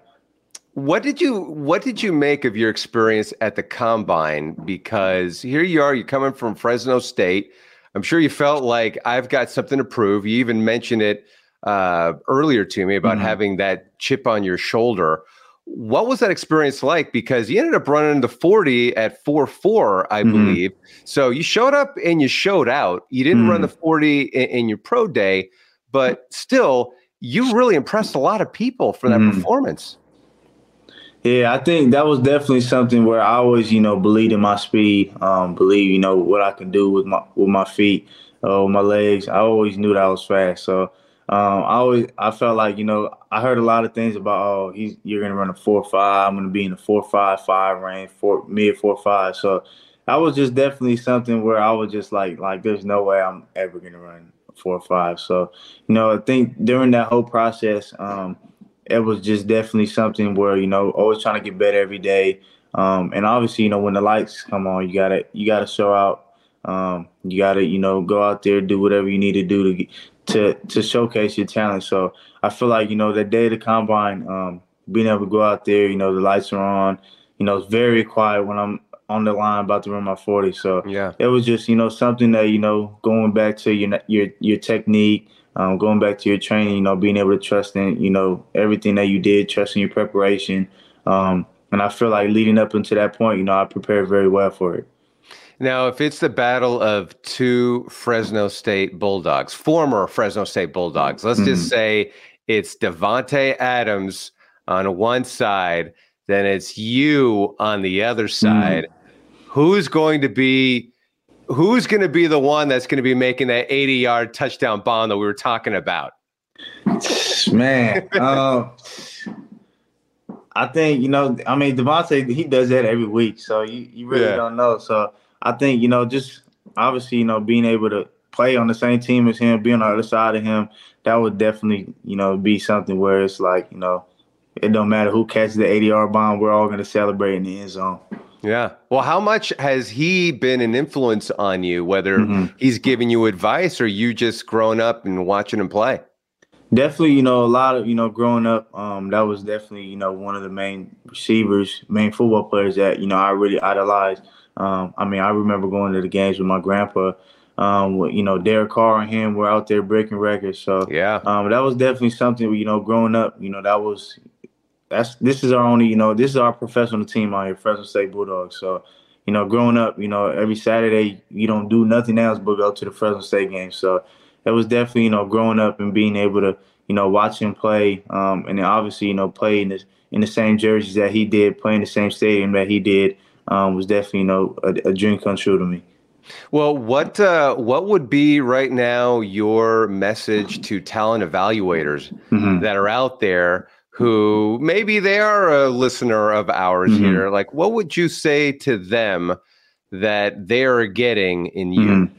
What did you what did you make of your experience at the combine? Because here you are, you're coming from Fresno State. I'm sure you felt like I've got something to prove. You even mentioned it uh, earlier to me about Mhm. having that chip on your shoulder. What was that experience like? Because you ended up running the 40 at 4-4, I Mhm. believe. So you showed up and you showed out. You didn't run Mhm. the 40 in, in your pro day, but still, you really impressed a lot of people for that Mhm. performance. Yeah, I think that was definitely something where I always, you know, believed in my speed, um, believe, you know, what I can do with my with my feet, uh, with my legs. I always knew that I was fast. So um, I always I felt like, you know, I heard a lot of things about oh, he's you're gonna run a four five, I'm gonna be in the four five five range, four mid four five. So I was just definitely something where I was just like like there's no way I'm ever gonna run four or five. So, you know, I think during that whole process, um, it was just definitely something where you know always trying to get better every day. Um, and obviously you know when the lights come on you gotta you gotta show out. Um, you gotta you know go out there do whatever you need to do to to to showcase your talent. So i feel like you know that day of the combine um, being able to go out there you know the lights are on. You know it's very quiet when i'm on the line about to run my 40 so yeah it was just you know something that you know going back to your your your technique um, going back to your training, you know, being able to trust in, you know, everything that you did, trusting your preparation. Um, and I feel like leading up into that point, you know, I prepared very well for it. Now, if it's the battle of two Fresno State Bulldogs, former Fresno State Bulldogs, let's just Mhm. say it's Davante Adams on one side, then it's you on the other side. Who's going to be who's going to be the one that's going to be making that 80-yard touchdown bomb that we were talking about? Man, um, I think you know. I mean, Davante, he does that every week, so you, you really Yeah. don't know. So I think you know, just obviously, you know, being able to play on the same team as him, being on the other side of him, that would definitely, you know, be something where it's like, you know, it don't matter who catches the 80 yard bomb, we're all going to celebrate in the end zone. Yeah. Well, how much has he been an influence on you, whether Mhm. he's giving you advice or you just growing up and watching him play? Definitely, you know, a lot of, you know, growing up, um, that was definitely, you know, one of the main receivers, main football players that, you know, I really idolized. Um, I mean, I remember going to the games with my grandpa. Um, you know, Derek Carr and him were out there breaking records. So yeah, um, that was definitely something. You know, growing up, you know, that was that's this is our only, you know, this is our professional team out here, Fresno State Bulldogs. So, you know, growing up, you know, every Saturday you don't do nothing else but go to the Fresno State game. So that was definitely, you know, growing up and being able to, you know, watch him play, um, and then obviously, you know, play in the in the same jerseys that he did, playing the same stadium that he did, um, was definitely, you know, a, a dream come true to me. Well, what uh, what would be right now your message to talent evaluators Mhm. that are out there who maybe they are a listener of ours Mhm. here? Like, what would you say to them that they are getting in you? Mhm.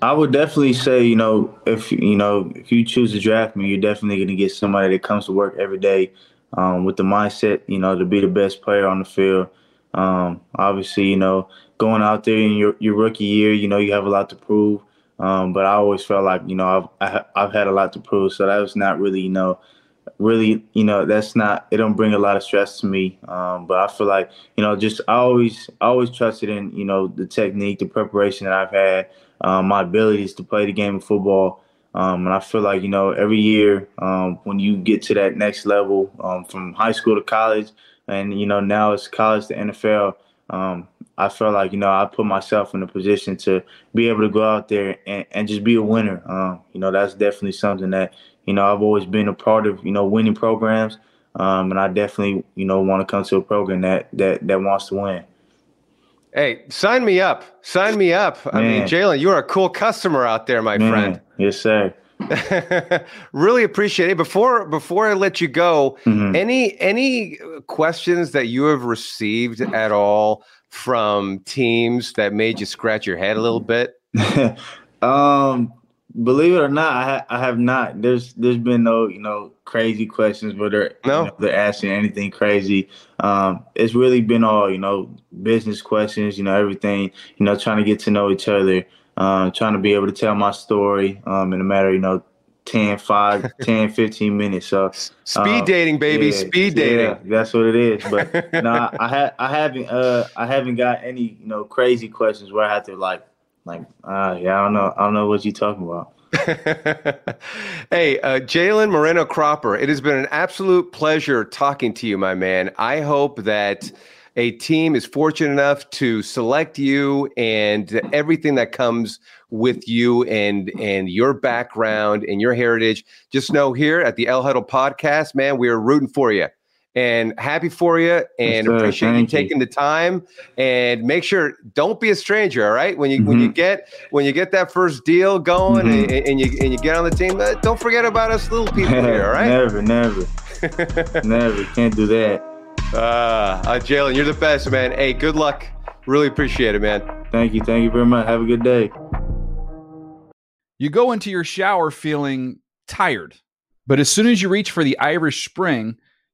I would definitely say, you know, if you know, if you choose to draft me, you're definitely going to get somebody that comes to work every day um, with the mindset, you know, to be the best player on the field. Um, obviously, you know, going out there in your, your rookie year, you know, you have a lot to prove. Um, but I always felt like, you know, I've I, ha- I've had a lot to prove, so that was not really, you know, really, you know, that's not it. Don't bring a lot of stress to me. Um, but I feel like, you know, just I always I always trusted in, you know, the technique, the preparation that I've had, um, my abilities to play the game of football. Um, and I feel like, you know, every year um, when you get to that next level um, from high school to college, and, you know, now it's college to NFL, um, I feel like, you know, I put myself in a position to be able to go out there and, and just be a winner. Um, you know, that's definitely something that, you know, I've always been a part of, you know, winning programs. Um, and I definitely, you know, want to come to a program that, that, that wants to win. Hey, sign me up! Sign me up! I mean, Man. Jalen, you are a cool customer out there, my Man, friend. Yes, sir. really appreciate it. Before before I let you go, Mhm. any any questions that you have received at all from teams that made you scratch your head a little bit? um, believe it or not, I, ha- I have not. There's there's been no you know crazy questions but they're No? you know, they're asking anything crazy. Um, it's really been all you know business questions. You know everything. You know trying to get to know each other. Um, trying to be able to tell my story um, in a matter of, you know 10, 5, 10, 15 minutes. So Speed um, dating, baby, speed dating. yeah, that's what it is. But no, I, I ha- I haven't uh I haven't got any you know crazy questions where I have to like like uh yeah I don't know I don't know what you're talking about. Hey, uh, Jalen Moreno Cropper, it has been an absolute pleasure talking to you, my man. I hope that a team is fortunate enough to select you and everything that comes with you and and your background and your heritage. Just know here at the El Huddle podcast, man, we are rooting for you and happy for you and Yes, appreciate you Thank you. taking the time and make sure don't be a stranger all right when you when you Mhm. get when you get that first deal going Mhm. and, and you and you get on the team uh, don't forget about us little people here all right never, never, never. Can't do that. uh, uh jalen you're the best man hey good luck really appreciate it man Thank you, thank you very much. Have a good day. You go into your shower feeling tired, but as soon as you reach for the Irish Spring,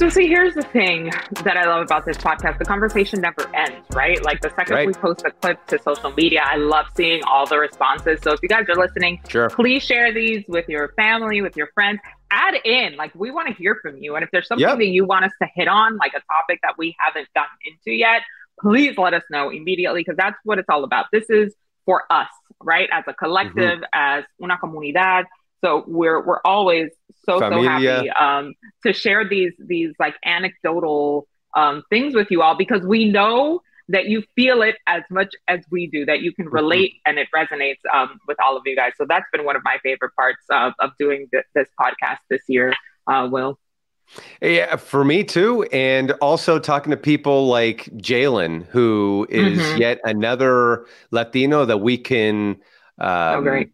So, see, here's the thing that I love about this podcast. The conversation never ends, right? Like the second Right. we post a clip to social media, I love seeing all the responses. So, if you guys are listening, Sure. please share these with your family, with your friends. Add in, like, we want to hear from you. And if there's something Yep. that you want us to hit on, like a topic that we haven't gotten into yet, please let us know immediately because that's what it's all about. This is for us, right? As a collective, mm-hmm. as una comunidad. So we're we're always so so happy um, to share these these like anecdotal um, things with you all because we know that you feel it as much as we do that you can relate and it resonates um, with all of you guys so that's been one of my favorite parts of, of doing th- this podcast this year uh, will Yeah, for me too. And also talking to people like Jalen, who is Mhm. yet another Latino that we can um, great.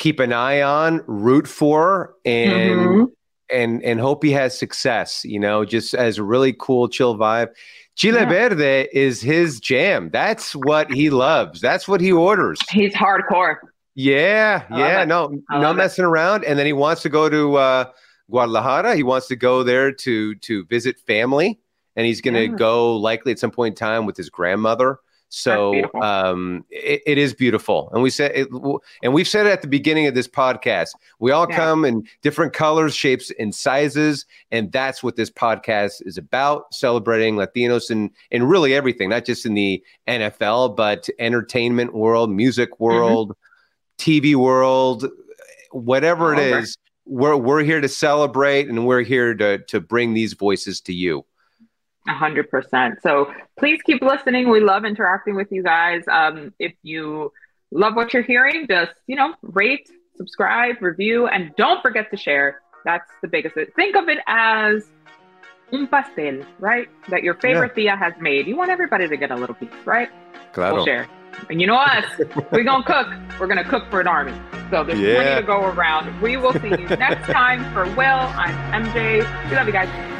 Keep an eye on, root for, and Mhm. and and hope he has success. You know, just as a really cool, chill vibe. Chile Yeah. Verde is his jam. That's what he loves. That's what he orders. he's hardcore Yeah, I yeah, no, no love it. messing around. And then he wants to go to uh, Guadalajara. He wants to go there to to visit family, and he's going to Yeah. go likely at some point in time with his grandmother. So um, it, it is beautiful, and we said, it, and we've said it at the beginning of this podcast. We all Yeah. come in different colors, shapes, and sizes, and that's what this podcast is about: celebrating Latinos and and really everything, not just in the NFL, but entertainment world, music Mm-hmm. world, TV world, whatever it All over. is. We're we're here to celebrate, and we're here to to bring these voices to you. A hundred percent. So please keep listening. We love interacting with you guys. Um, if you love what you're hearing, just you know, rate, subscribe, review, and don't forget to share. That's the biggest. Think of it as un pastel, right? That your favorite tia has made. You want everybody to get a little piece, right? Claro. We'll share. And you know us, we're gonna cook. We're gonna cook for an army. So there's Yeah. plenty to go around. We will see you next time. For Will, I'm MJ. We love you guys.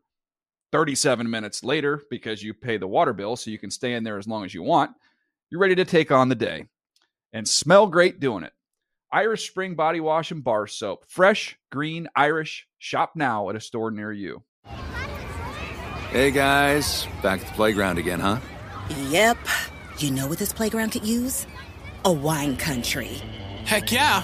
37 minutes later, because you pay the water bill so you can stay in there as long as you want, you're ready to take on the day and smell great doing it. Irish Spring Body Wash and Bar Soap. Fresh, green, Irish. Shop now at a store near you. Hey guys, back at the playground again, huh? Yep. You know what this playground could use? A wine country. Heck yeah,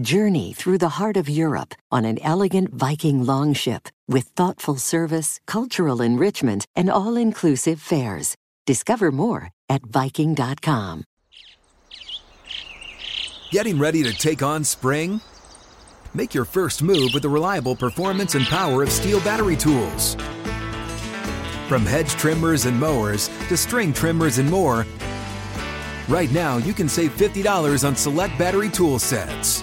Journey through the heart of Europe on an elegant Viking longship with thoughtful service, cultural enrichment, and all inclusive fares. Discover more at Viking.com. Getting ready to take on spring? Make your first move with the reliable performance and power of STIHL battery tools. From hedge trimmers and mowers to string trimmers and more, right now you can save $50 on select battery tool sets.